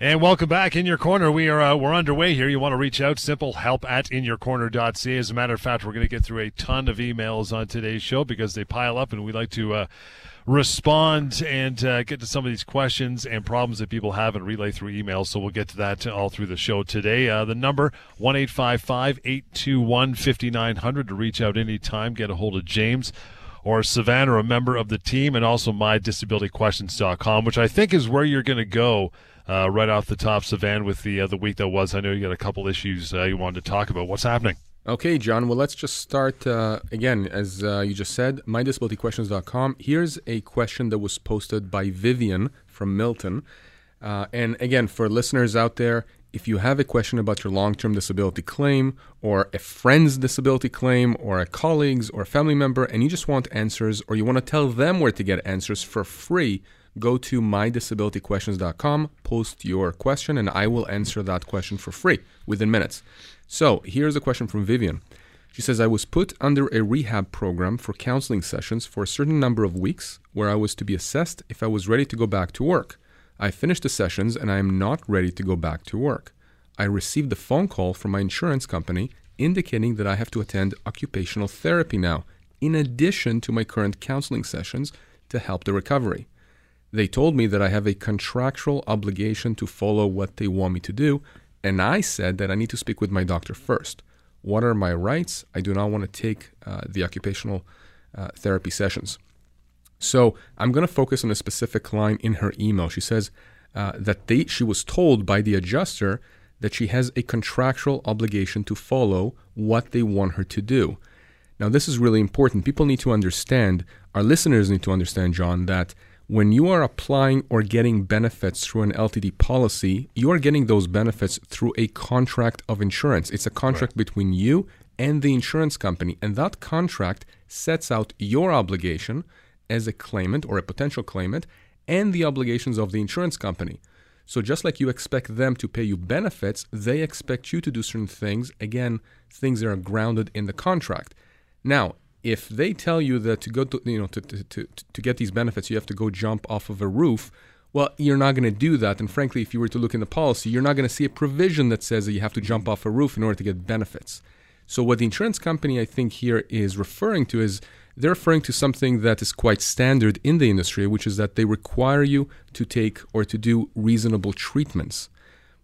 And welcome back in your corner. We are uh, we're underway here. You want to reach out? Simple help at inyourcorner.ca. As a matter of fact, we're going to get through a ton of emails on today's show because they pile up, and we like to uh, respond and uh, get to some of these questions and problems that people have and relay through emails. So we'll get to that all through the show today. Uh, the number one eight five five eight two one fifty nine hundred to reach out anytime. Get a hold of James or Savannah, a member of the team, and also mydisabilityquestions.com, which I think is where you're going to go uh, right off the top, Savannah, with the uh, the week that was. I know you got a couple issues uh, you wanted to talk about. What's happening? Okay, John. Well, let's just start uh, again. As uh, you just said, mydisabilityquestions.com. Here's a question that was posted by Vivian from Milton. Uh, and again, for listeners out there, if you have a question about your long term disability claim, or a friend's disability claim, or a colleague's or a family member, and you just want answers, or you want to tell them where to get answers for free, go to mydisabilityquestions.com, post your question, and I will answer that question for free within minutes. So here's a question from Vivian. She says, I was put under a rehab program for counseling sessions for a certain number of weeks where I was to be assessed if I was ready to go back to work. I finished the sessions and I am not ready to go back to work. I received a phone call from my insurance company indicating that I have to attend occupational therapy now, in addition to my current counseling sessions to help the recovery. They told me that I have a contractual obligation to follow what they want me to do, and I said that I need to speak with my doctor first. What are my rights? I do not want to take uh, the occupational uh, therapy sessions. So I'm going to focus on a specific line in her email. She says uh, that they, she was told by the adjuster that she has a contractual obligation to follow what they want her to do. Now, this is really important. People need to understand, our listeners need to understand, John, that when you are applying or getting benefits through an LTD policy, you are getting those benefits through a contract of insurance. It's a contract right. between you and the insurance company, and that contract sets out your obligation as a claimant or a potential claimant and the obligations of the insurance company. So, just like you expect them to pay you benefits, they expect you to do certain things. Again, things that are grounded in the contract. Now, if they tell you that to go to you know to, to, to, to get these benefits you have to go jump off of a roof well you're not going to do that. And frankly if you were to look in the policy you're not going to see a provision that says that you have to jump off a roof in order to get benefits. So what the insurance company i think here is referring to is they're referring to something that is quite standard in the industry which is that they require you to take or to do reasonable treatments.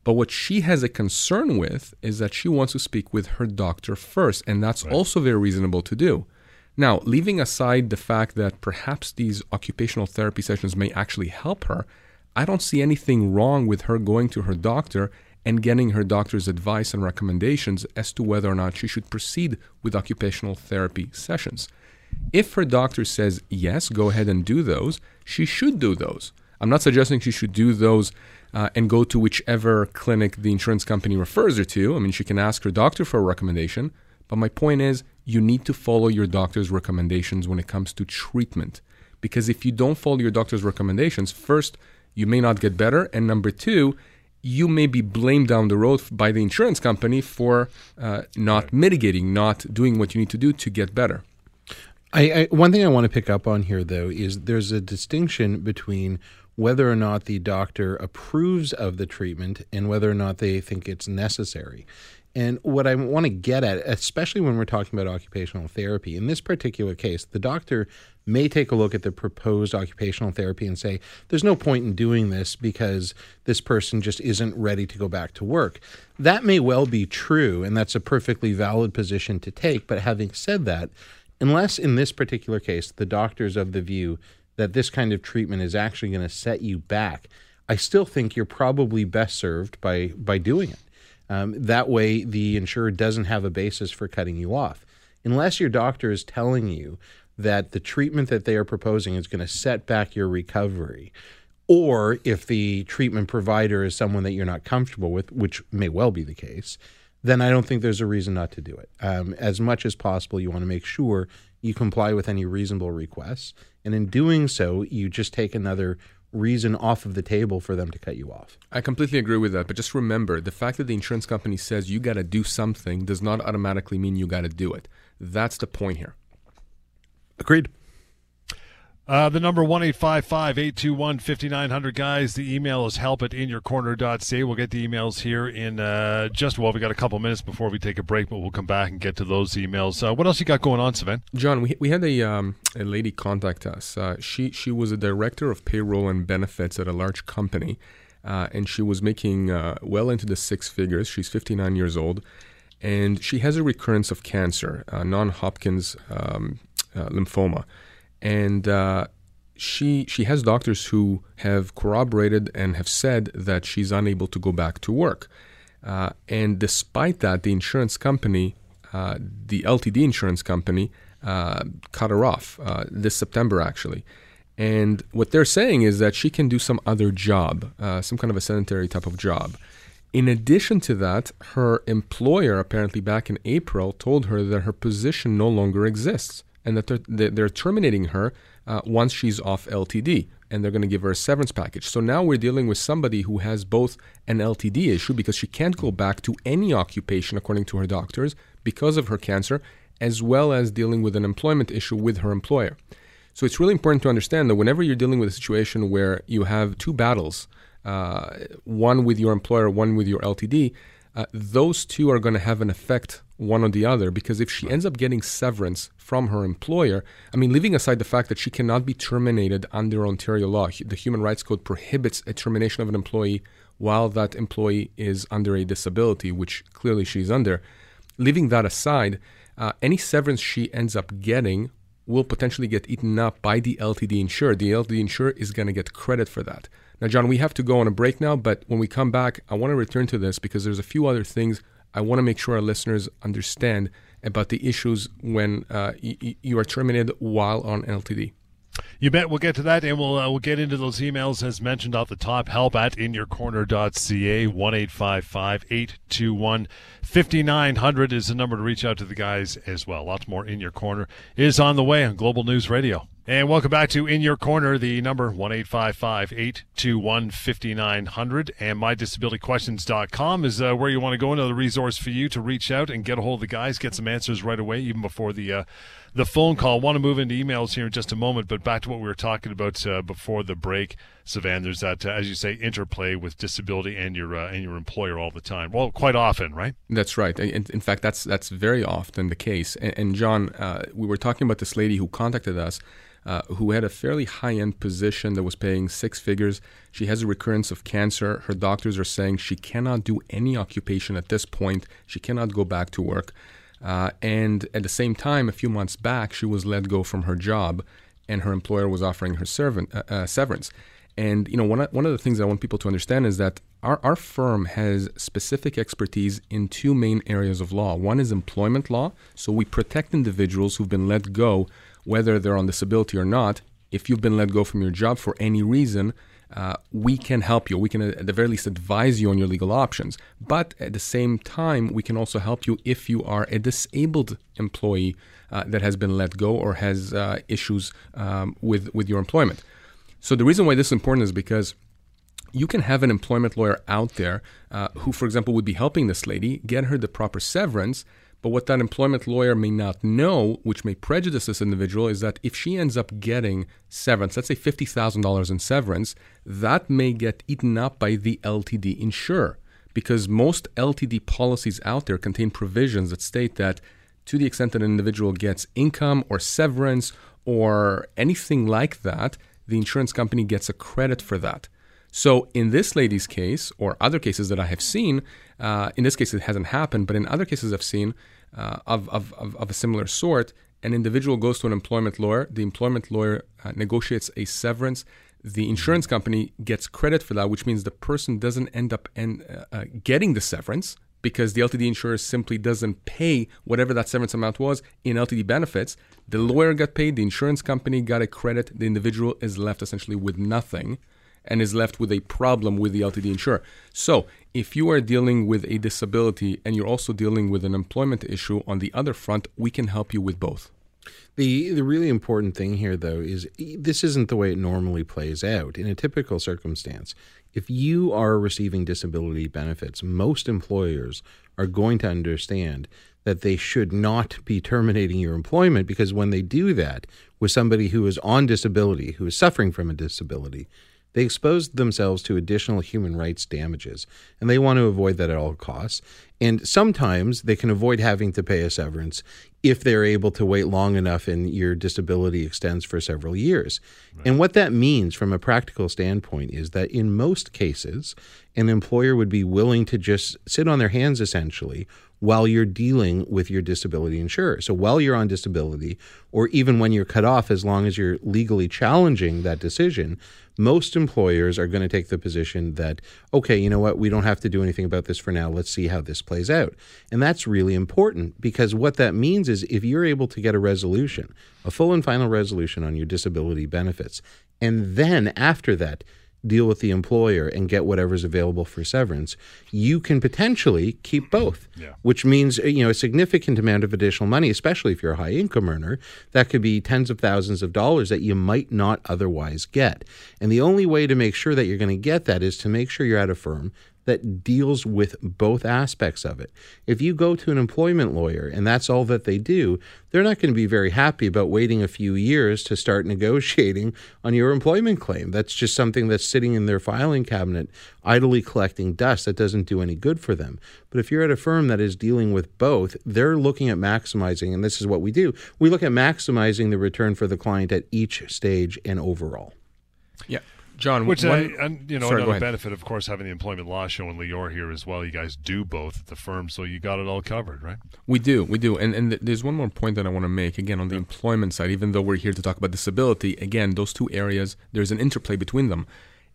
But what she has a concern with is that she wants to speak with her doctor first and that's right. also very reasonable to do now, leaving aside the fact that perhaps these occupational therapy sessions may actually help her, I don't see anything wrong with her going to her doctor and getting her doctor's advice and recommendations as to whether or not she should proceed with occupational therapy sessions. If her doctor says yes, go ahead and do those, she should do those. I'm not suggesting she should do those uh, and go to whichever clinic the insurance company refers her to. I mean, she can ask her doctor for a recommendation, but my point is, you need to follow your doctor's recommendations when it comes to treatment. Because if you don't follow your doctor's recommendations, first, you may not get better. And number two, you may be blamed down the road by the insurance company for uh, not right. mitigating, not doing what you need to do to get better. I, I, one thing I want to pick up on here, though, is there's a distinction between whether or not the doctor approves of the treatment and whether or not they think it's necessary. And what I want to get at, especially when we're talking about occupational therapy, in this particular case, the doctor may take a look at the proposed occupational therapy and say, there's no point in doing this because this person just isn't ready to go back to work. That may well be true, and that's a perfectly valid position to take. But having said that, unless in this particular case, the doctor's of the view that this kind of treatment is actually going to set you back, I still think you're probably best served by, by doing it. Um, that way, the insurer doesn't have a basis for cutting you off. Unless your doctor is telling you that the treatment that they are proposing is going to set back your recovery, or if the treatment provider is someone that you're not comfortable with, which may well be the case, then I don't think there's a reason not to do it. Um, as much as possible, you want to make sure you comply with any reasonable requests. And in doing so, you just take another reason off of the table for them to cut you off. I completely agree with that. But just remember the fact that the insurance company says you got to do something does not automatically mean you got to do it. That's the point here. Agreed. Uh, the number one eight five five eight two one fifty nine hundred guys. The email is help at inyourcorner.ca. We'll get the emails here in uh, just well, we got a couple minutes before we take a break, but we'll come back and get to those emails. Uh, what else you got going on, Sivan? John, we, we had a um, a lady contact us. Uh, she she was a director of payroll and benefits at a large company, uh, and she was making uh, well into the six figures. She's fifty nine years old, and she has a recurrence of cancer, non-Hodgkin's um, lymphoma and uh, she she has doctors who have corroborated and have said that she's unable to go back to work. Uh, and despite that, the insurance company, uh, the LTD insurance company, uh, cut her off uh, this September actually. And what they're saying is that she can do some other job, uh, some kind of a sedentary type of job. In addition to that, her employer, apparently back in April, told her that her position no longer exists and that they're, they're terminating her uh, once she's off LTD and they're going to give her a severance package. So now we're dealing with somebody who has both an LTD issue because she can't go back to any occupation according to her doctors because of her cancer, as well as dealing with an employment issue with her employer. So it's really important to understand that whenever you're dealing with a situation where you have two battles, uh, one with your employer, one with your LTD, uh, those two are going to have an effect one on the other because if she ends up getting severance from her employer, I mean, leaving aside the fact that she cannot be terminated under Ontario law, the Human Rights Code prohibits a termination of an employee while that employee is under a disability, which clearly she's under. Leaving that aside, uh, any severance she ends up getting will potentially get eaten up by the LTD insurer. The LTD insurer is going to get credit for that. Now, John, we have to go on a break now, but when we come back, I want to return to this because there's a few other things I want to make sure our listeners understand about the issues when uh, y- you are terminated while on LTD. You bet. We'll get to that, and we'll uh, we'll get into those emails as mentioned off the top. Help at inyourcorner.ca. One eight five five eight two one fifty nine hundred is the number to reach out to the guys as well. Lots more in your corner is on the way on Global News Radio. And welcome back to In Your Corner, the number one eight five five eight two one fifty nine hundred and mydisabilityquestions.com is uh, where you want to go. Another resource for you to reach out and get a hold of the guys, get some answers right away, even before the uh, the phone call. Want to move into emails here in just a moment, but back to what we were talking about uh, before the break, Sivan. There's that, uh, as you say, interplay with disability and your uh, and your employer all the time. Well, quite often, right? That's right. In, in fact, that's that's very often the case. And, and John, uh, we were talking about this lady who contacted us. Uh, who had a fairly high end position that was paying six figures. She has a recurrence of cancer. Her doctors are saying she cannot do any occupation at this point. She cannot go back to work. Uh, and at the same time, a few months back, she was let go from her job, and her employer was offering her servant, uh, uh, severance. And you know, one one of the things I want people to understand is that our, our firm has specific expertise in two main areas of law. One is employment law, so we protect individuals who've been let go, whether they're on disability or not. If you've been let go from your job for any reason, uh, we can help you. We can, at the very least, advise you on your legal options. But at the same time, we can also help you if you are a disabled employee uh, that has been let go or has uh, issues um, with, with your employment. So, the reason why this is important is because you can have an employment lawyer out there uh, who, for example, would be helping this lady get her the proper severance but what that employment lawyer may not know, which may prejudice this individual, is that if she ends up getting severance, let's say $50,000 in severance, that may get eaten up by the LTD insurer. Because most LTD policies out there contain provisions that state that to the extent that an individual gets income or severance or anything like that, the insurance company gets a credit for that. So, in this lady's case, or other cases that I have seen, uh, in this case it hasn't happened, but in other cases I've seen uh, of, of, of, of, a similar sort, an individual goes to an employment lawyer, the employment lawyer uh, negotiates a severance. The insurance company gets credit for that, which means the person doesn't end up en- uh, uh, getting the severance because the LTD insurer simply doesn't pay whatever that severance amount was in LTD benefits. The lawyer got paid, the insurance company got a credit, the individual is left essentially with nothing and is left with a problem with the LTD insurer. So, if you are dealing with a disability and you're also dealing with an employment issue on the other front, we can help you with both. The the really important thing here though is this isn't the way it normally plays out in a typical circumstance. If you are receiving disability benefits, most employers are going to understand that they should not be terminating your employment because when they do that with somebody who is on disability, who is suffering from a disability, they expose themselves to additional human rights damages, and they want to avoid that at all costs. And sometimes they can avoid having to pay a severance if they're able to wait long enough and your disability extends for several years. Right. And what that means from a practical standpoint is that in most cases, an employer would be willing to just sit on their hands essentially while you're dealing with your disability insurer. So while you're on disability, or even when you're cut off, as long as you're legally challenging that decision, most employers are going to take the position that, okay, you know what, we don't have to do anything about this for now. Let's see how this plays out. And that's really important because what that means is if you're able to get a resolution, a full and final resolution on your disability benefits, and then after that, deal with the employer and get whatever's available for severance, you can potentially keep both, yeah. which means uh, you know a significant amount of additional money, especially if you're a high income earner. That could be tens of thousands of dollars that you might not otherwise get. And the only way to make sure that you're going to get that is to make sure you're at a firm that deals with both aspects of it. If you go to an employment lawyer and that's all that they do, they're not going to be very happy about waiting a few years to start negotiating on your employment claim. That's just something that's sitting in their filing cabinet, idly collecting dust that doesn't do any good for them. But if you're at a firm that is dealing with both, they're looking at maximizing, and this is what we do we look at maximizing the return for the client at each stage and overall. Yeah. John, which one, I, and, you know sorry, another benefit, of course, having the employment law show and Lior here as well. You guys do both at the firm, so you got it all covered, right? We do, we do, and and th- there's one more point that I want to make. Again, on the yeah. employment side, even though we're here to talk about disability, again, those two areas, there's an interplay between them.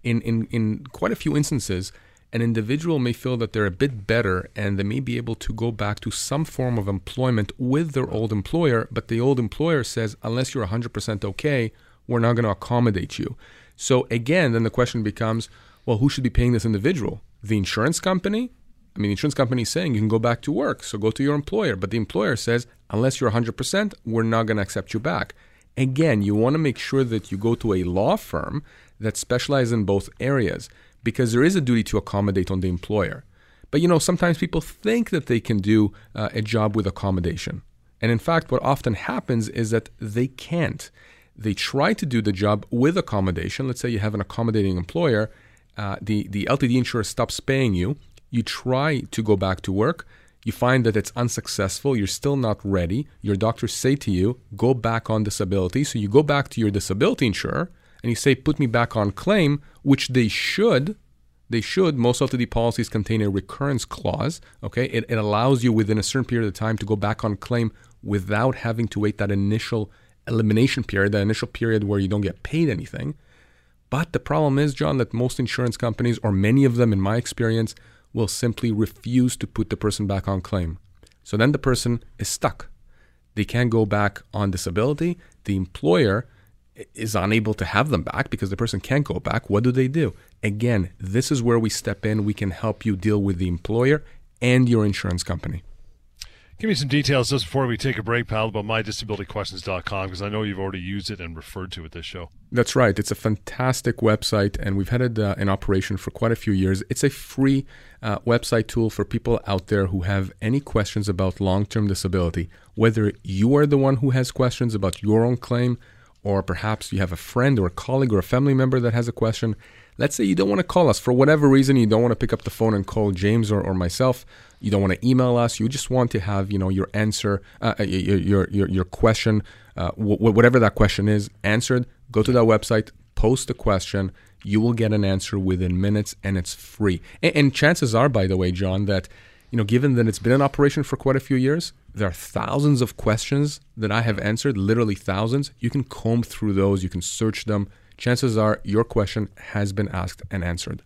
In in in quite a few instances, an individual may feel that they're a bit better and they may be able to go back to some form of employment with their old employer, but the old employer says, unless you're 100% okay, we're not going to accommodate you. So again, then the question becomes, well, who should be paying this individual? The insurance company? I mean, the insurance company is saying you can go back to work, so go to your employer. But the employer says, unless you're 100%, we're not going to accept you back. Again, you want to make sure that you go to a law firm that specializes in both areas because there is a duty to accommodate on the employer. But you know, sometimes people think that they can do uh, a job with accommodation. And in fact, what often happens is that they can't they try to do the job with accommodation. Let's say you have an accommodating employer, uh, the, the LTD insurer stops paying you. You try to go back to work. You find that it's unsuccessful. You're still not ready. Your doctors say to you, go back on disability. So you go back to your disability insurer and you say, put me back on claim, which they should. They should. Most LTD policies contain a recurrence clause. Okay, it, it allows you within a certain period of time to go back on claim without having to wait that initial elimination period, the initial period where you don't get paid anything. But the problem is, John, that most insurance companies, or many of them in my experience, will simply refuse to put the person back on claim. So then the person is stuck. They can't go back on disability. The employer is unable to have them back because the person can't go back. What do they do? Again, this is where we step in. We can help you deal with the employer and your insurance company. Give me some details just before we take a break, pal, about mydisabilityquestions.com because I know you've already used it and referred to it this show. That's right. It's a fantastic website, and we've had it uh, in operation for quite a few years. It's a free uh, website tool for people out there who have any questions about long term disability, whether you are the one who has questions about your own claim, or perhaps you have a friend or a colleague or a family member that has a question. Let's say you don't want to call us for whatever reason, you don't want to pick up the phone and call James or, or myself you don't want to email us. You just want to have you know your answer, uh, uh your, your your question, uh, whatever that question is, answered. Go to that website, post the question. You will get an answer within minutes, and it's free. And, and chances are, by the way, John, that you know, given that it's been in operation for quite a few years, there are thousands of questions that I have answered, literally thousands. You can comb through those, you can search them. Chances are your question has been asked and answered.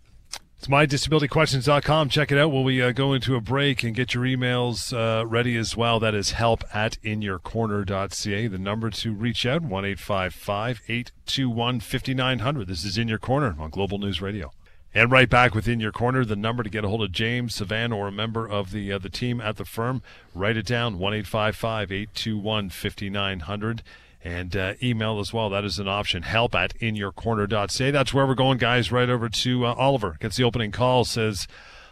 It's mydisabilityquestions.com. Check it out while we uh, go into a break and get your emails uh, ready as well. That is help at inyourcorner.ca. The number to reach out, 1 821 5900. This is In Your Corner on Global News Radio. And right back within your corner, the number to get a hold of James Sivan or a member of the uh, the team at the firm. Write it down, 1 821 5900 and uh, email as well. That is an option. Help at inyourcorner.ca. That's where we're going, guys. Right over to uh, Oliver. Gets the opening call. Says,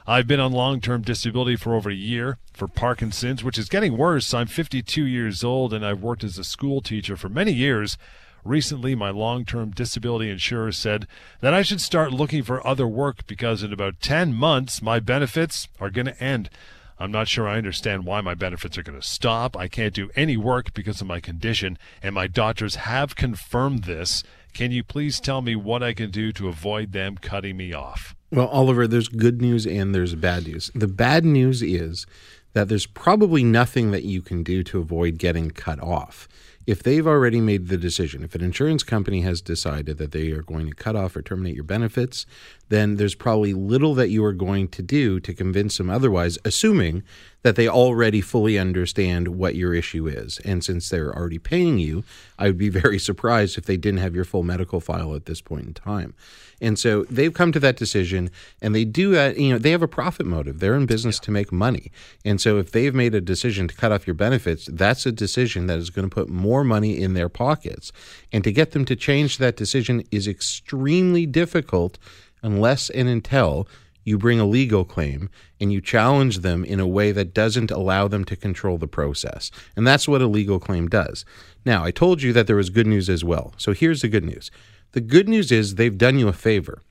I've been on long term disability for over a year for Parkinson's, which is getting worse. I'm 52 years old and I've worked as a school teacher for many years. Recently, my long term disability insurer said that I should start looking for other work because in about 10 months, my benefits are going to end. I'm not sure I understand why my benefits are going to stop. I can't do any work because of my condition, and my doctors have confirmed this. Can you please tell me what I can do to avoid them cutting me off? Well, Oliver, there's good news and there's bad news. The bad news is that there's probably nothing that you can do to avoid getting cut off if they've already made the decision, if an insurance company has decided that they are going to cut off or terminate your benefits, then there's probably little that you are going to do to convince them otherwise, assuming that they already fully understand what your issue is. And since they're already paying you, I would be very surprised if they didn't have your full medical file at this point in time. And so they've come to that decision and they do that, you know, they have a profit motive. They're in business yeah. to make money. And so if they've made a decision to cut off your benefits, that's a decision that is going to put more money in their pockets. And to get them to change that decision is extremely difficult unless and until you bring a legal claim and you challenge them in a way that doesn't allow them to control the process. And that's what a legal claim does. Now, I told you that there was good news as well. So here's the good news the good news is they've done you a favor.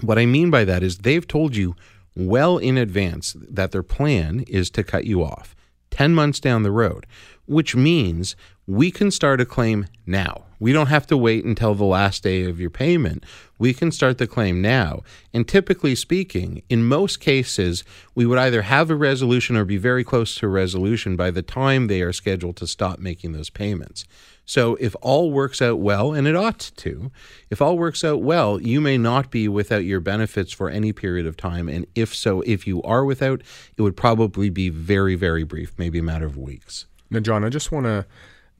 What I mean by that is they've told you well in advance that their plan is to cut you off 10 months down the road, which means we can start a claim now. We don't have to wait until the last day of your payment. We can start the claim now. And typically speaking, in most cases, we would either have a resolution or be very close to a resolution by the time they are scheduled to stop making those payments. So if all works out well, and it ought to, if all works out well, you may not be without your benefits for any period of time. And if so, if you are without, it would probably be very, very brief, maybe a matter of weeks. Now, John, I just want to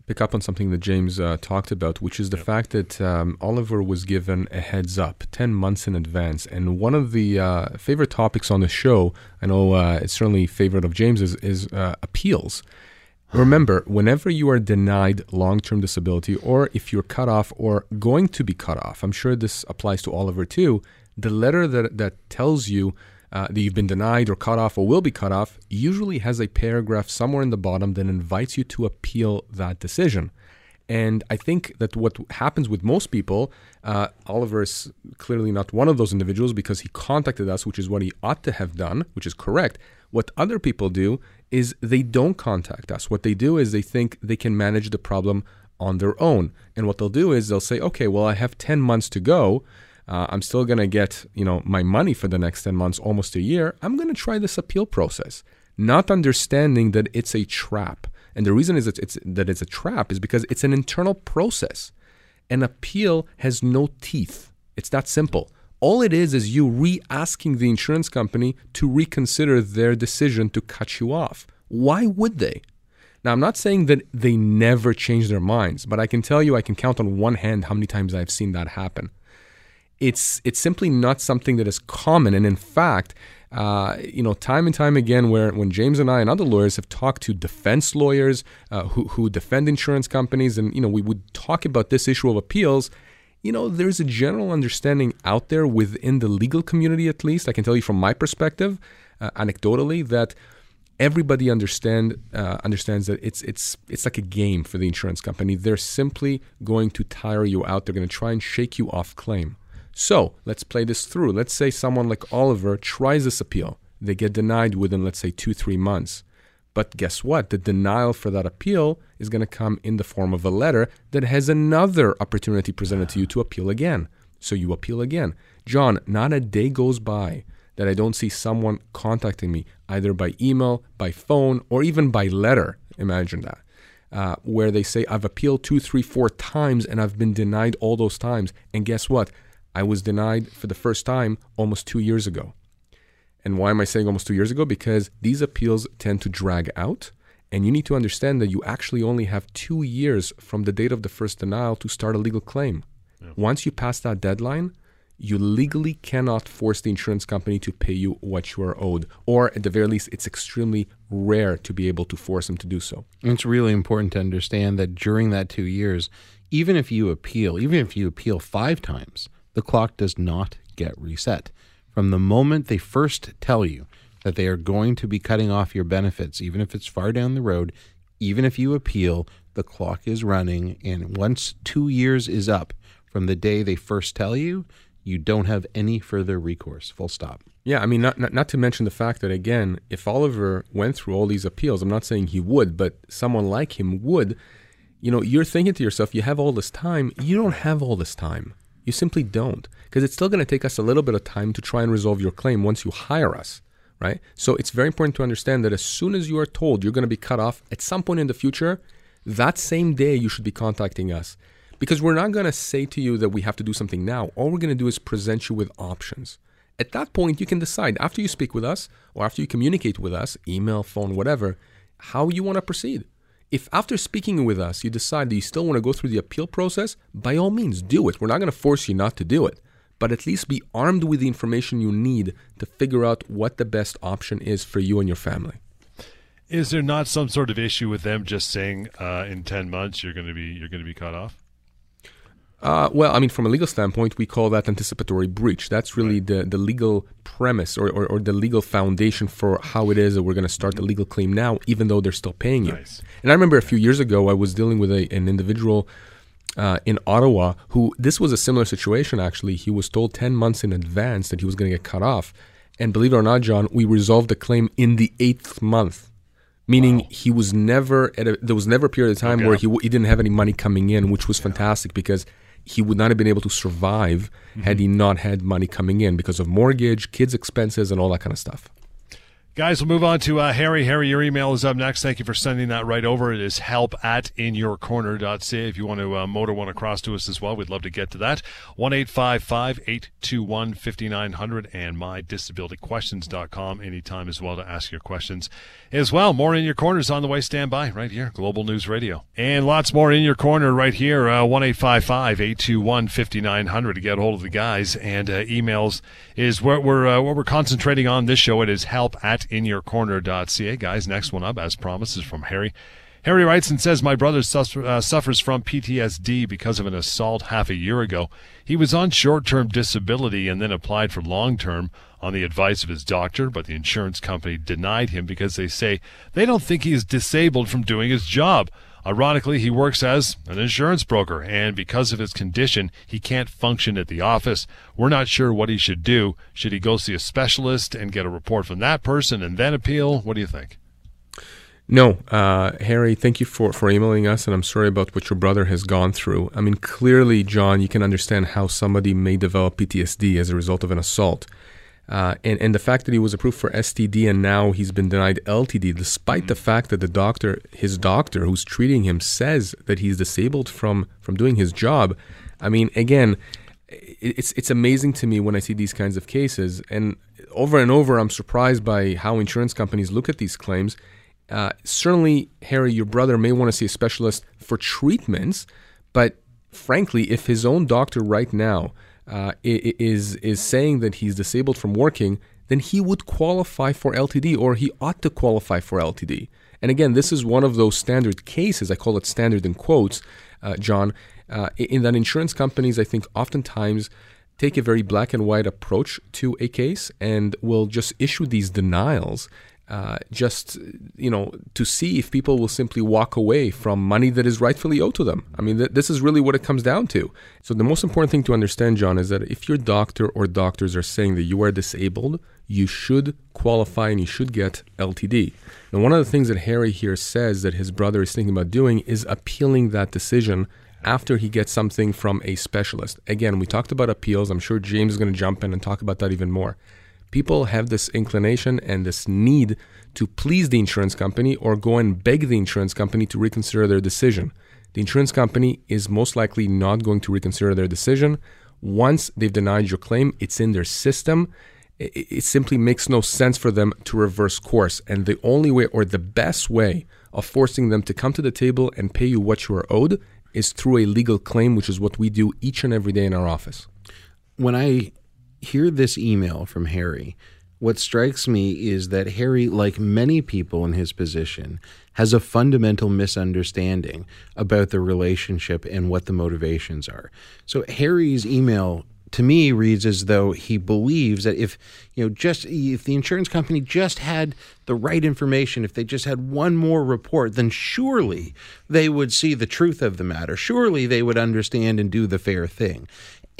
pick up on something that James uh, talked about, which is the yep. fact that um, Oliver was given a heads up 10 months in advance. And one of the uh, favorite topics on the show, I know uh, it's certainly favorite of James, is, is uh, appeals. Remember, whenever you are denied long term disability, or if you're cut off or going to be cut off, I'm sure this applies to Oliver too, the letter that, that tells you uh, that you've been denied or cut off or will be cut off usually has a paragraph somewhere in the bottom that invites you to appeal that decision. And I think that what happens with most people, uh, Oliver is clearly not one of those individuals because he contacted us, which is what he ought to have done, which is correct. What other people do is they don't contact us. What they do is they think they can manage the problem on their own. And what they'll do is they'll say, okay, well, I have 10 months to go uh, I'm still going to get, you know, my money for the next 10 months, almost a year. I'm going to try this appeal process, not understanding that it's a trap. And the reason is that it's, that it's a trap is because it's an internal process. An appeal has no teeth. It's that simple. All it is is you re asking the insurance company to reconsider their decision to cut you off. Why would they? Now, I'm not saying that they never change their minds, but I can tell you I can count on one hand how many times I've seen that happen it's it's simply not something that is common. And in fact, uh, you know, time and time again, where when James and I and other lawyers have talked to defense lawyers uh, who who defend insurance companies, and you know, we would talk about this issue of appeals. You know, there's a general understanding out there within the legal community, at least. I can tell you from my perspective, uh, anecdotally, that everybody understand uh, understands that it's it's it's like a game for the insurance company. They're simply going to tire you out. They're going to try and shake you off claim. So let's play this through. Let's say someone like Oliver tries this appeal. They get denied within, let's say, two, three months. But guess what? The denial for that appeal is going to come in the form of a letter that has another opportunity presented to you to appeal again. So you appeal again. John, not a day goes by that I don't see someone contacting me either by email, by phone, or even by letter. Imagine that. Uh, where they say, I've appealed two, three, four times and I've been denied all those times. And guess what? I was denied for the first time almost two years ago. And why am I saying almost two years ago? Because these appeals tend to drag out. And you need to understand that you actually only have two years from the date of the first denial to start a legal claim. Yeah. Once you pass that deadline, you legally cannot force the insurance company to pay you what you are owed. Or at the very least, it's extremely rare to be able to force them to do so. It's really important to understand that during that two years, even if you appeal, even if you appeal five times, the clock does not get reset. from the moment they first tell you that they are going to be cutting off your benefits, even if it's far down the road, even if you appeal, the clock is running. And once two years is up from the day they first tell you, you don't have any further recourse. Full stop. Yeah, I mean, not, not, not to mention the fact that again, if Oliver went through all these appeals, I'm not saying he would, but someone like him would. You know, you're thinking to yourself, you have all this time. You don't have all this time. You simply don't, because it's still going to take us a little bit of time to try and resolve your claim once you hire us, right? So it's very important to understand that as soon as you are told you're going to be cut off at some point in the future, that same day you should be contacting us because we're not going to say to you that we have to do something now. All we're going to do is present you with options. At that point, you can decide after you speak with us or after you communicate with us, email, phone, whatever, how you want to proceed. If after speaking with us, you decide that you still want to go through the appeal process, by all means, do it. We're not going to force you not to do it, but at least be armed with the information you need to figure out what the best option is for you and your family. Is there not some sort of issue with them just saying uh, in ten months you're going to be you're going to be cut off? Uh, well, I mean, from a legal standpoint, we call that anticipatory breach. That's really the, the legal premise or, or, or, the legal foundation for how it is that we're going to start the legal claim now, even though they're still paying you. Nice. And I remember a few years ago, I was dealing with a, an individual uh, in Ottawa who, this was a similar situation actually. He was told 10 months in advance that he was going to get cut off. And believe it or not, John, we resolved the claim in the eighth month. Meaning Wow. he was never at a, there was never a period of time Okay. where he, he didn't have any money coming in, which was fantastic because he would not have been able to survive had he mm-hmm. not had money coming in because of mortgage, kids' expenses, and all that kind of stuff. Guys, we'll move on to uh, Harry. Harry, your email is up next. Thank you for sending that right over. It is help at inyourcorner.ca. If you want to uh, motor one across to us as well, we'd love to get to that. 1 821 5900 and mydisabilityquestions.com anytime as well to ask your questions as well. More in your corners on the way. Stand by right here, Global News Radio. And lots more in your corner right here. Uh, 1 821 5900 to get hold of the guys. And uh, emails is what we're, uh, what we're concentrating on this show. It is help at inyourcorner.ca. Guys, next one up, as promised, is from Harry. Harry writes and says, My brother suffer, uh, suffers from PTSD because of an assault half a year ago. He was on short term disability and then applied for long term on the advice of his doctor, but the insurance company denied him because they say they don't think he is disabled from doing his job. Ironically, he works as an insurance broker, and because of his condition, he can't function at the office. We're not sure what he should do. Should he go see a specialist and get a report from that person and then appeal? What do you think? No, uh, Harry, thank you for, for emailing us, and I'm sorry about what your brother has gone through. I mean, clearly, John, you can understand how somebody may develop PTSD as a result of an assault. Uh, and, and the fact that he was approved for STD and now he's been denied LTD, despite the fact that the doctor, his doctor who's treating him, says that he's disabled from, from doing his job. I mean, again, it's it's amazing to me when I see these kinds of cases, and over and over, I'm surprised by how insurance companies look at these claims. Uh, certainly, Harry, your brother may want to see a specialist for treatments, but frankly, if his own doctor right now uh, is is saying that he's disabled from working, then he would qualify for LTD, or he ought to qualify for LTD. And again, this is one of those standard cases. I call it standard in quotes, uh, John. Uh, in that insurance companies, I think, oftentimes take a very black and white approach to a case and will just issue these denials uh, just you know to see if people will simply walk away from money that is rightfully owed to them. I mean, th- this is really what it comes down to. So the most important thing to understand, John, is that if your doctor or doctors are saying that you are disabled, you should qualify and you should get LTD. Now, one of the things that Harry here says that his brother is thinking about doing is appealing that decision after he gets something from a specialist. Again, we talked about appeals. I'm sure James is going to jump in and talk about that even more. People have this inclination and this need to please the insurance company or go and beg the insurance company to reconsider their decision. The insurance company is most likely not going to reconsider their decision. Once they've denied your claim, it's in their system. It, simply makes no sense for them to reverse course. And the only way or the best way of forcing them to come to the table and pay you what you are owed is through a legal claim, which is what we do each and every day in our office. when I hear this email from Harry, what strikes me is that Harry, like many people in his position, has a fundamental misunderstanding about the relationship and what the motivations are. So Harry's email to me reads as though he believes that if you know just if the insurance company just had the right information if they just had one more report then surely they would see the truth of the matter. Surely they would understand and do the fair thing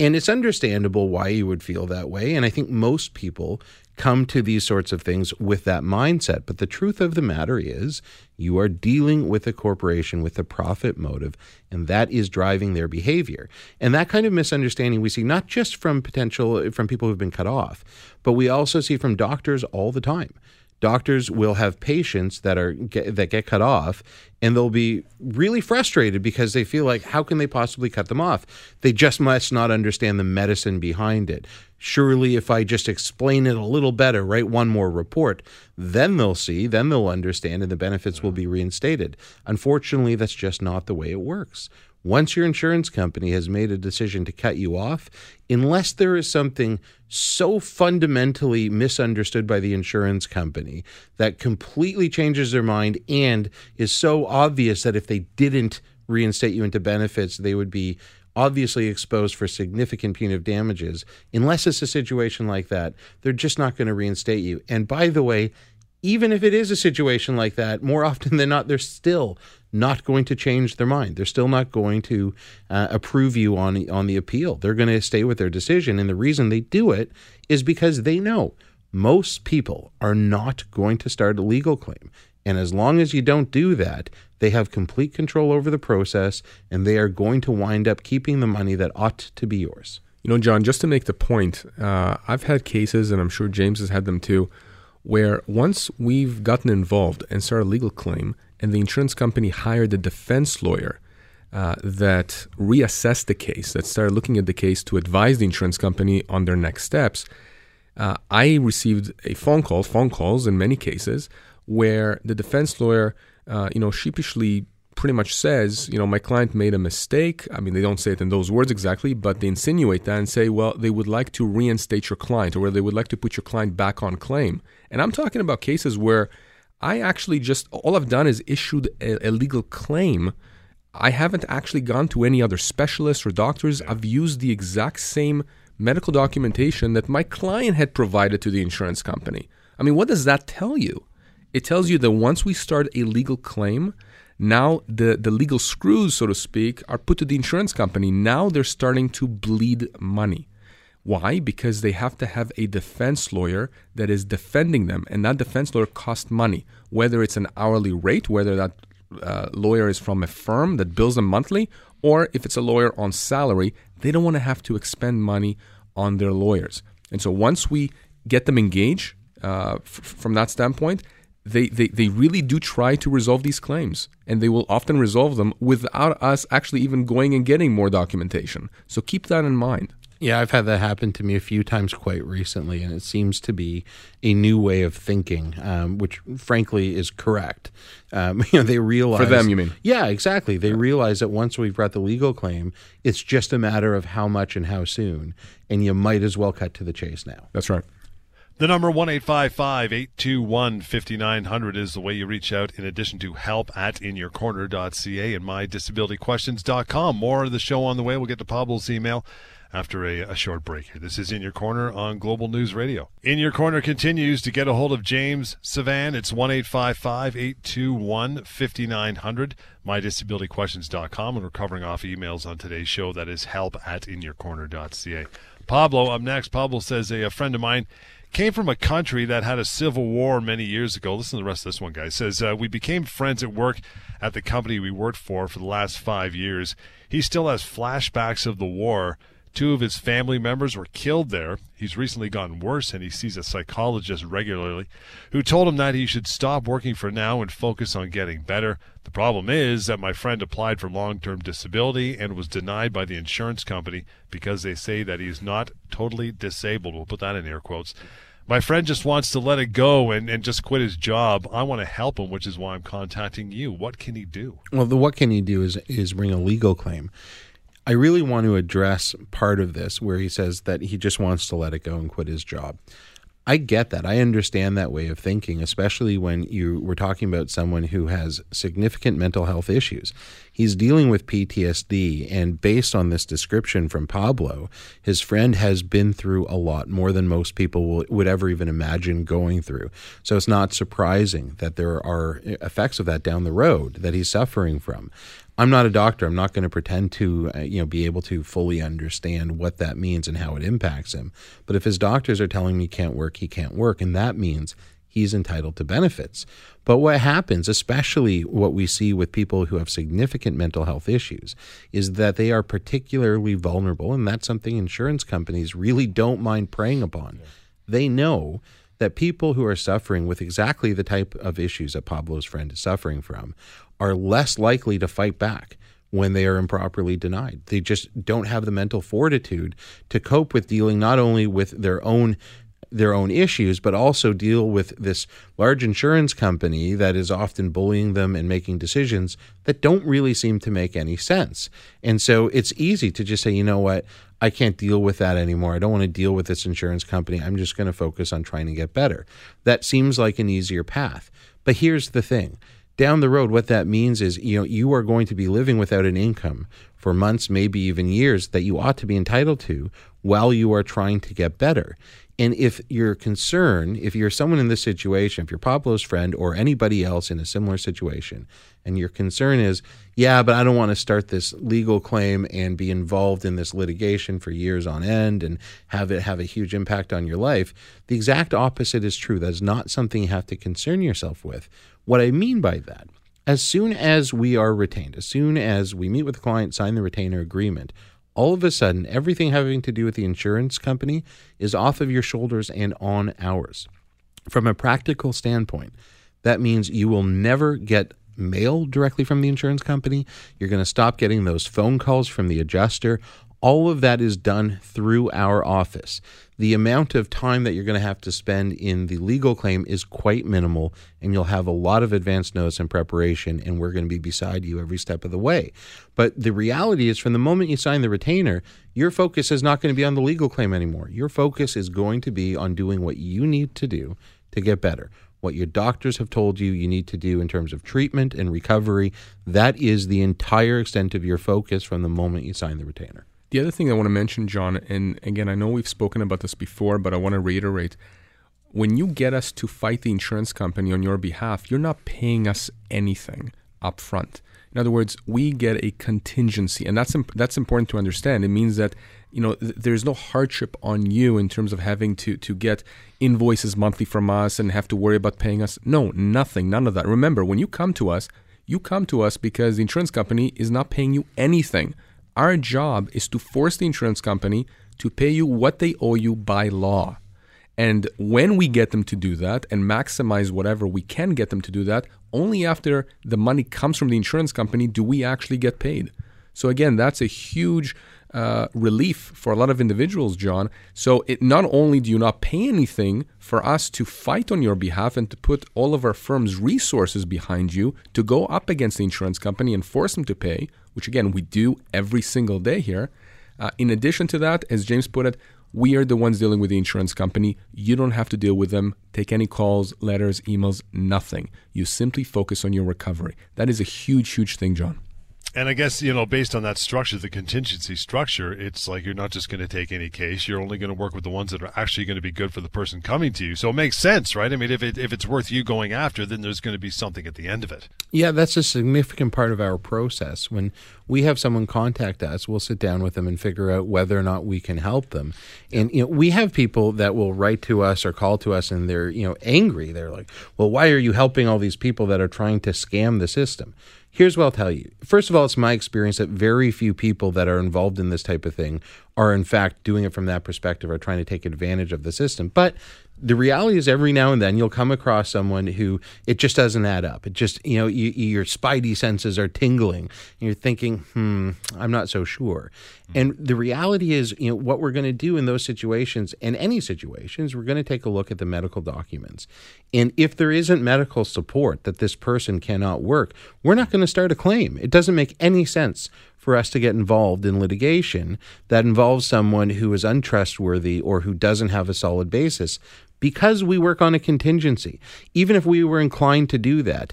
and it's understandable why you would feel that way and i think most people come to these sorts of things with that mindset. But the truth of the matter is, you are dealing with a corporation with a profit motive, and that is driving their behavior. And that kind of misunderstanding we see not just from potential from people who've been cut off, but we also see from doctors all the time doctors will have patients that are get, that get cut off and they'll be really frustrated because they feel like how can they possibly cut them off? They just must not understand the medicine behind it. Surely if i just explain it a little better write one more report then they'll see then they'll understand and the benefits will be reinstated. Unfortunately that's just not the way it works once your insurance company has made a decision to cut you off, unless there is something so fundamentally misunderstood by the insurance company that completely changes their mind and is so obvious that if they didn't reinstate you into benefits, they would be obviously exposed for significant punitive damages. Unless it's a situation like that, they're just not going to reinstate you. And by the way, even if it is a situation like that, more often than not, they're still not going to change their mind. They're still not going to uh, approve you on on the appeal. They're going to stay with their decision, and the reason they do it is because they know most people are not going to start a legal claim. And as long as you don't do that, they have complete control over the process, and they are going to wind up keeping the money that ought to be yours. You know, John, just to make the point, uh, I've had cases, and I'm sure James has had them too, where once we've gotten involved and started a legal claim, and the insurance company hired a defense lawyer uh, that reassessed the case, that started looking at the case to advise the insurance company on their next steps. Uh, I received a phone call, phone calls in many cases, where the defense lawyer, uh, you know, sheepishly pretty much says, you know, my client made a mistake. I mean, they don't say it in those words exactly, but they insinuate that and say, well, they would like to reinstate your client or they would like to put your client back on claim. And I'm talking about cases where I actually just, all I've done is issued a, a legal claim. I haven't actually gone to any other specialists or doctors. I've used the exact same medical documentation that my client had provided to the insurance company. I mean, what does that tell you? It tells you that once we start a legal claim, now the, the legal screws, so to speak, are put to the insurance company. Now they're starting to bleed money. Why? Because they have to have a defense lawyer that is defending them, and that defense lawyer costs money, whether it's an hourly rate, whether that uh, lawyer is from a firm that bills them monthly, or if it's a lawyer on salary, they don't want to have to expend money on their lawyers. And so once we get them engaged uh, f- from that standpoint, they, they, they really do try to resolve these claims, and they will often resolve them without us actually even going and getting more documentation. So keep that in mind. Yeah, I've had that happen to me a few times quite recently, and it seems to be a new way of thinking, um, which frankly is correct. Um, you know, they realize for them, you mean? Yeah, exactly. They yeah. realize that once we've brought the legal claim, it's just a matter of how much and how soon, and you might as well cut to the chase now. That's right. The number 1 821 5900 is the way you reach out, in addition to help at inyourcorner.ca and mydisabilityquestions.com. More of the show on the way. We'll get to Pablo's email after a, a, short break here. This is In Your Corner on Global News Radio. In Your Corner continues to get a hold of James Sivan. It's 1 821 5900, mydisabilityquestions.com. And we're covering off emails on today's show. That is help at inyourcorner.ca. Pablo up next. Pablo says a, a friend of mine came from a country that had a civil war many years ago. Listen to the rest of this one, guys. Says, uh, We became friends at work at the company we worked for for the last five years. He still has flashbacks of the war Two of his family members were killed there. He's recently gotten worse and he sees a psychologist regularly who told him that he should stop working for now and focus on getting better. The problem is that my friend applied for long term disability and was denied by the insurance company because they say that he's not totally disabled. We'll put that in air quotes. My friend just wants to let it go and, and just quit his job. I want to help him, which is why I'm contacting you. What can he do? Well, the what can he do is is bring a legal claim. I really want to address part of this where he says that he just wants to let it go and quit his job. I get that. I understand that way of thinking, especially when you were talking about someone who has significant mental health issues. He's dealing with PTSD, and based on this description from Pablo, his friend has been through a lot more than most people would ever even imagine going through. So it's not surprising that there are effects of that down the road that he's suffering from. I'm not a doctor. I'm not going to pretend to, uh, you know, be able to fully understand what that means and how it impacts him. But if his doctors are telling me he can't work, he can't work, and that means he's entitled to benefits. But what happens, especially what we see with people who have significant mental health issues, is that they are particularly vulnerable, and that's something insurance companies really don't mind preying upon. Yeah. They know that people who are suffering with exactly the type of issues that Pablo's friend is suffering from are less likely to fight back when they are improperly denied. They just don't have the mental fortitude to cope with dealing not only with their own their own issues, but also deal with this large insurance company that is often bullying them and making decisions that don't really seem to make any sense. And so it's easy to just say, you know what, I can't deal with that anymore. I don't want to deal with this insurance company. I'm just going to focus on trying to get better. That seems like an easier path. But here's the thing down the road, what that means is you know you are going to be living without an income for months, maybe even years that you ought to be entitled to while you are trying to get better. And if your concern, if you're someone in this situation, if you're Pablo's friend or anybody else in a similar situation, and your concern is, yeah, but I don't want to start this legal claim and be involved in this litigation for years on end and have it have a huge impact on your life, the exact opposite is true. That's not something you have to concern yourself with. What I mean by that, as soon as we are retained, as soon as we meet with the client, sign the retainer agreement, all of a sudden, everything having to do with the insurance company is off of your shoulders and on ours. From a practical standpoint, that means you will never get mail directly from the insurance company. You're going to stop getting those phone calls from the adjuster. All of that is done through our office. The amount of time that you're going to have to spend in the legal claim is quite minimal, and you'll have a lot of advance notice and preparation, and we're going to be beside you every step of the way. But the reality is, from the moment you sign the retainer, your focus is not going to be on the legal claim anymore. Your focus is going to be on doing what you need to do to get better what your doctors have told you you need to do in terms of treatment and recovery. That is the entire extent of your focus from the moment you sign the retainer. The other thing I want to mention, John, and again, I know we've spoken about this before, but I want to reiterate when you get us to fight the insurance company on your behalf, you're not paying us anything up front. In other words, we get a contingency, and that's imp- that's important to understand. It means that you know th- there's no hardship on you in terms of having to to get invoices monthly from us and have to worry about paying us. No, nothing, none of that. Remember, when you come to us, you come to us because the insurance company is not paying you anything. Our job is to force the insurance company to pay you what they owe you by law. And when we get them to do that and maximize whatever we can get them to do that, only after the money comes from the insurance company do we actually get paid. So, again, that's a huge uh, relief for a lot of individuals, John. So, it not only do you not pay anything for us to fight on your behalf and to put all of our firm's resources behind you to go up against the insurance company and force them to pay, which again, we do every single day here. Uh, in addition to that, as James put it, we are the ones dealing with the insurance company. You don't have to deal with them, take any calls, letters, emails, nothing. You simply focus on your recovery. That is a huge, huge thing, John. And I guess, you know, based on that structure, the contingency structure, it's like you're not just going to take any case. You're only going to work with the ones that are actually going to be good for the person coming to you. So it makes sense, right? I mean, if, it, if it's worth you going after, then there's going to be something at the end of it. Yeah, that's a significant part of our process. When we have someone contact us, we'll sit down with them and figure out whether or not we can help them. And, you know, we have people that will write to us or call to us and they're, you know, angry. They're like, well, why are you helping all these people that are trying to scam the system? Here's what I'll tell you. First of all, it's my experience that very few people that are involved in this type of thing are, in fact, doing it from that perspective or trying to take advantage of the system. But the reality is every now and then you'll come across someone who it just doesn't add up. It just, you know, you, your spidey senses are tingling and you're thinking, hmm, I'm not so sure. And the reality is, you know, what we're going to do in those situations and any situations, we're going to take a look at the medical documents. And if there isn't medical support that this person cannot work, we're not going to start a claim. It doesn't make any sense for us to get involved in litigation that involves someone who is untrustworthy or who doesn't have a solid basis because we work on a contingency. Even if we were inclined to do that,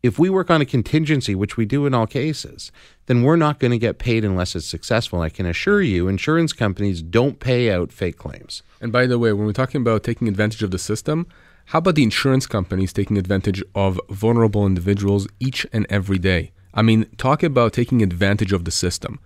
if we work on a contingency, which we do in all cases, then we're not going to get paid unless it's successful. And I can assure you, insurance companies don't pay out fake claims. And by the way, when we're talking about taking advantage of the system, how about the insurance companies taking advantage of vulnerable individuals each and every day? I mean, talk about taking advantage of the system.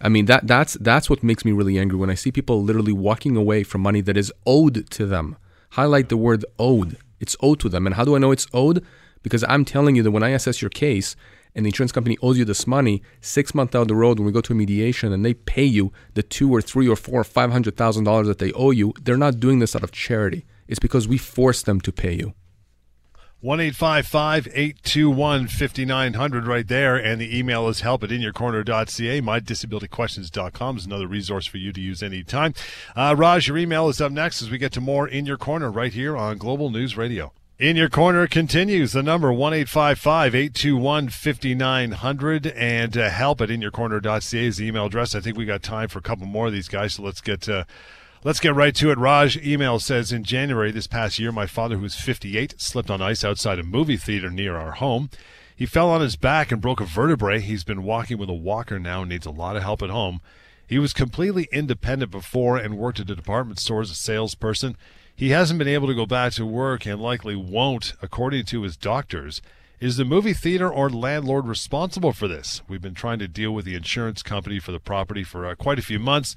I mean that that's that's what makes me really angry when I see people literally walking away from money that is owed to them. Highlight the word owed. It's owed to them. And how do I know it's owed? Because I'm telling you that when I assess your case and the insurance company owes you this money, six months down the road when we go to a mediation and they pay you the two or three or four or five hundred thousand dollars that they owe you, they're not doing this out of charity. It's because we force them to pay you. 1 821 5900 right there. And the email is help at inyourcorner.ca. MyDisabilityQuestions.com is another resource for you to use anytime. Uh, Raj, your email is up next as we get to more In Your Corner right here on Global News Radio. In Your Corner continues. The number 1 821 5900 and uh, help at inyourcorner.ca is the email address. I think we got time for a couple more of these guys, so let's get. Uh, Let's get right to it. Raj email says in January this past year, my father, who's 58, slipped on ice outside a movie theater near our home. He fell on his back and broke a vertebrae. He's been walking with a walker now and needs a lot of help at home. He was completely independent before and worked at a department store as a salesperson. He hasn't been able to go back to work and likely won't, according to his doctors. Is the movie theater or landlord responsible for this? We've been trying to deal with the insurance company for the property for uh, quite a few months.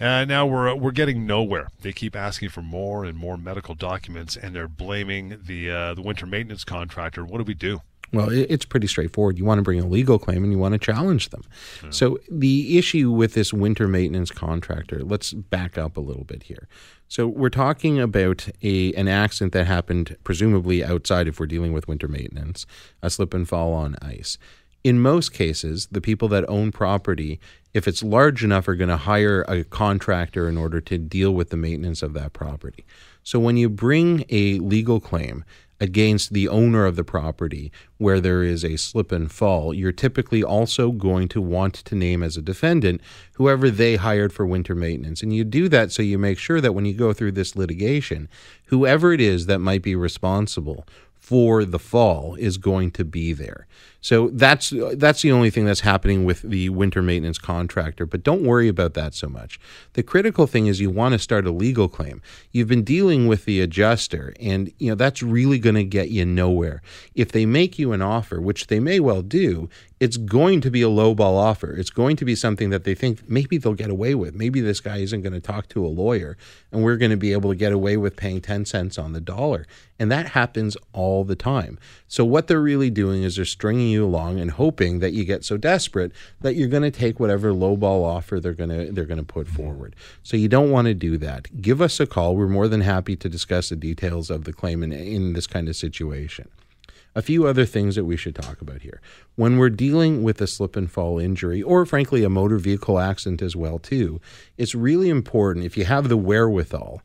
Uh, now we're we're getting nowhere. They keep asking for more and more medical documents, and they're blaming the uh, the winter maintenance contractor. What do we do? Well, it's pretty straightforward. You want to bring a legal claim and you want to challenge them. Yeah. So, the issue with this winter maintenance contractor, let's back up a little bit here. So, we're talking about a an accident that happened presumably outside if we're dealing with winter maintenance, a slip and fall on ice in most cases, the people that own property, if it's large enough, are going to hire a contractor in order to deal with the maintenance of that property. So when you bring a legal claim against the owner of the property where there is a slip and fall, you're typically also going to want to name as a defendant whoever they hired for winter maintenance. And you do that so you make sure that when you go through this litigation, whoever it is that might be responsible for the fall is going to be there. So that's that's the only thing that's happening with the winter maintenance contractor, but don't worry about that so much. The critical thing is you want to start a legal claim. You've been dealing with the adjuster and you know that's really going to get you nowhere. If they make you an offer, which they may well do, it's going to be a lowball offer. It's going to be something that they think maybe they'll get away with. Maybe this guy isn't going to talk to a lawyer and we're going to be able to get away with paying 10 cents on the dollar. And that happens all the time. So what they're really doing is they're stringing you along and hoping that you get so desperate that you're going to take whatever lowball offer they're going to they're going to put forward. So you don't want to do that. Give us a call. We're more than happy to discuss the details of the claim in, in this kind of situation. A few other things that we should talk about here. When we're dealing with a slip and fall injury, or frankly a motor vehicle accident as well too, it's really important if you have the wherewithal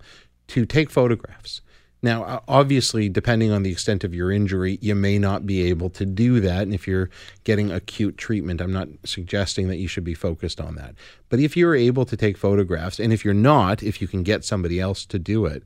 to take photographs. Now, obviously, depending on the extent of your injury, you may not be able to do that. And if you're getting acute treatment, I'm not suggesting that you should be focused on that. But if you're able to take photographs, and if you're not, if you can get somebody else to do it,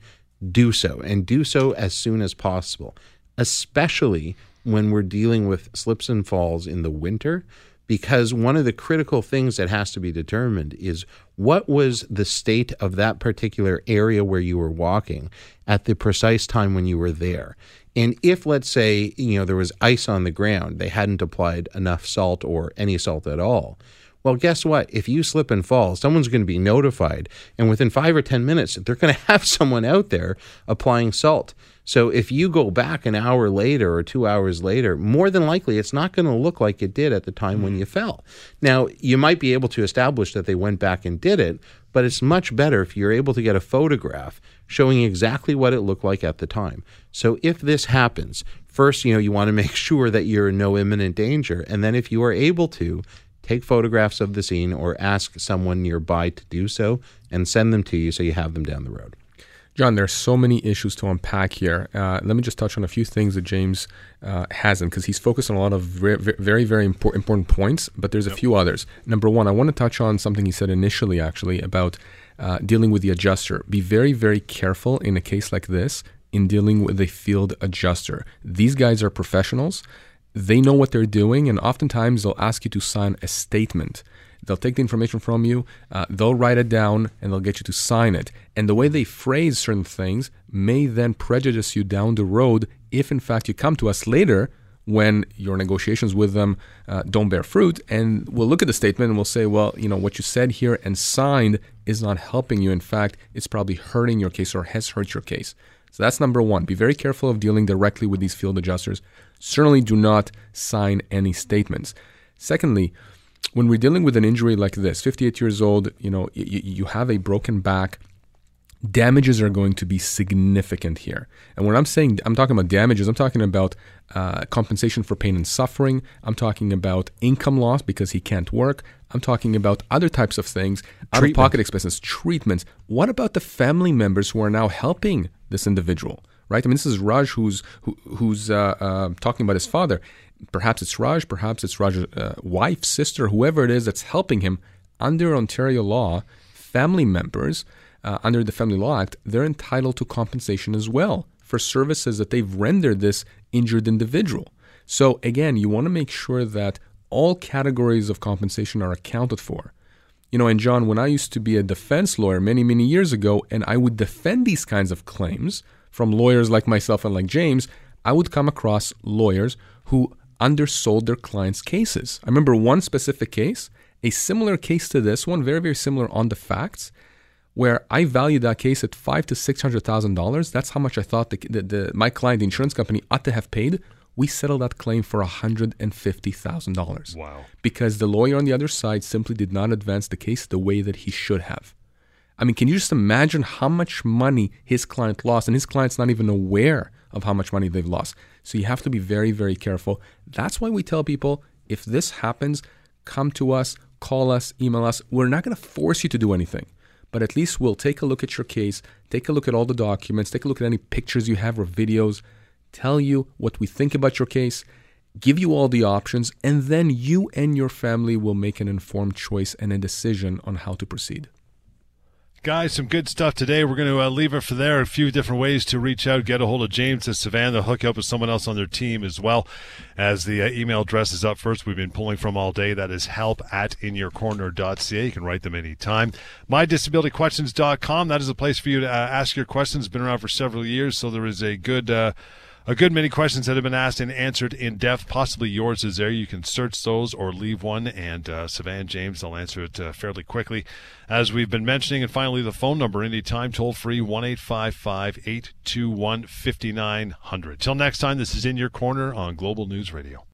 do so and do so as soon as possible especially when we're dealing with slips and falls in the winter because one of the critical things that has to be determined is what was the state of that particular area where you were walking at the precise time when you were there. And if, let's say, you know, there was ice on the ground, they hadn't applied enough salt or any salt at all. Well, guess what? If you slip and fall, someone's going to be notified. And within five or 10 minutes, they're going to have someone out there applying salt. So if you go back an hour later or two hours later, more than likely it's not going to look like it did at the time mm-hmm. when you fell. Now, you might be able to establish that they went back and did it, but it's much better if you're able to get a photograph showing exactly what it looked like at the time. So if this happens, first, you know, you want to make sure that you're in no imminent danger. And then if you are able to, take photographs of the scene or ask someone nearby to do so and send them to you so you have them down the road. John, there are so many issues to unpack here. Uh, let me just touch on a few things that James uh, hasn't, because he's focused on a lot of very, very, very important, important points, but there's a few others. Number one, I want to touch on something he said initially, actually, about uh, dealing with the adjuster. Be very, very careful in a case like this in dealing with a field adjuster. These guys are professionals. They know what they're doing, and oftentimes they'll ask you to sign a statement. They'll take the information from you, uh, they'll write it down, and they'll get you to sign it. And the way they phrase certain things may then prejudice you down the road if, in fact, you come to us later when your negotiations with them uh, don't bear fruit. And we'll look at the statement and we'll say, well, you know, what you said here and signed is not helping you. In fact, it's probably hurting your case or has hurt your case. So that's number one. Be very careful of dealing directly with these field adjusters. Certainly do not sign any statements. Secondly, when we're dealing with an injury like this, 58 years old, you know, you, you have a broken back, damages are going to be significant here. And when I'm saying I'm talking about damages, I'm talking about uh, compensation for pain and suffering. I'm talking about income loss because he can't work. I'm talking about other types of things, out of pocket expenses, treatments. What about the family members who are now helping this individual? Right? I mean, this is Raj who's who, who's uh, uh, talking about his father. Perhaps it's Raj, perhaps it's Raj's uh, wife, sister, whoever it is that's helping him. Under Ontario law, family members uh, under the Family Law Act, they're entitled to compensation as well for services that they've rendered this injured individual. So again, you want to make sure that all categories of compensation are accounted for. You know, and John, when I used to be a defense lawyer many, many years ago, and I would defend these kinds of claims from lawyers like myself and like James, I would come across lawyers who undersold their clients' cases. I remember one specific case, a similar case to this one, very, very similar on the facts, where I valued that case at five to six hundred thousand dollars. That's how much I thought the, the, the, my client, the insurance company, ought to have paid. We settled that claim for hundred and fifty thousand dollars. Wow! Because the lawyer on the other side simply did not advance the case the way that he should have. I mean, can you just imagine how much money his client lost, and his client's not even aware of how much money they've lost. So you have to be very, very careful. That's why we tell people if this happens, come to us, call us, email us. We're not going to force you to do anything but at least we'll take a look at your case, take a look at all the documents, take a look at any pictures you have or videos, tell you what we think about your case, give you all the options, and then you and your family will make an informed choice and a decision on how to proceed. Guys, some good stuff today. We're going to uh, leave it for there. A few different ways to reach out, get a hold of James and Sivan, hook you up with someone else on their team as well. As the uh, email address is up first, we've been pulling from all day. That is help at inyourcorner.ca. You can write them anytime. MyDisabilityQuestions.com. That is a place for you to uh, ask your questions. Been around for several years, so there is a good uh, a good many questions that have been asked and answered in depth. Possibly yours is there. You can search those or leave one, and uh, Savannah James, will answer it uh, fairly quickly. As we've been mentioning, and finally, the phone number anytime, toll free 1 821 5900. Till next time, this is In Your Corner on Global News Radio.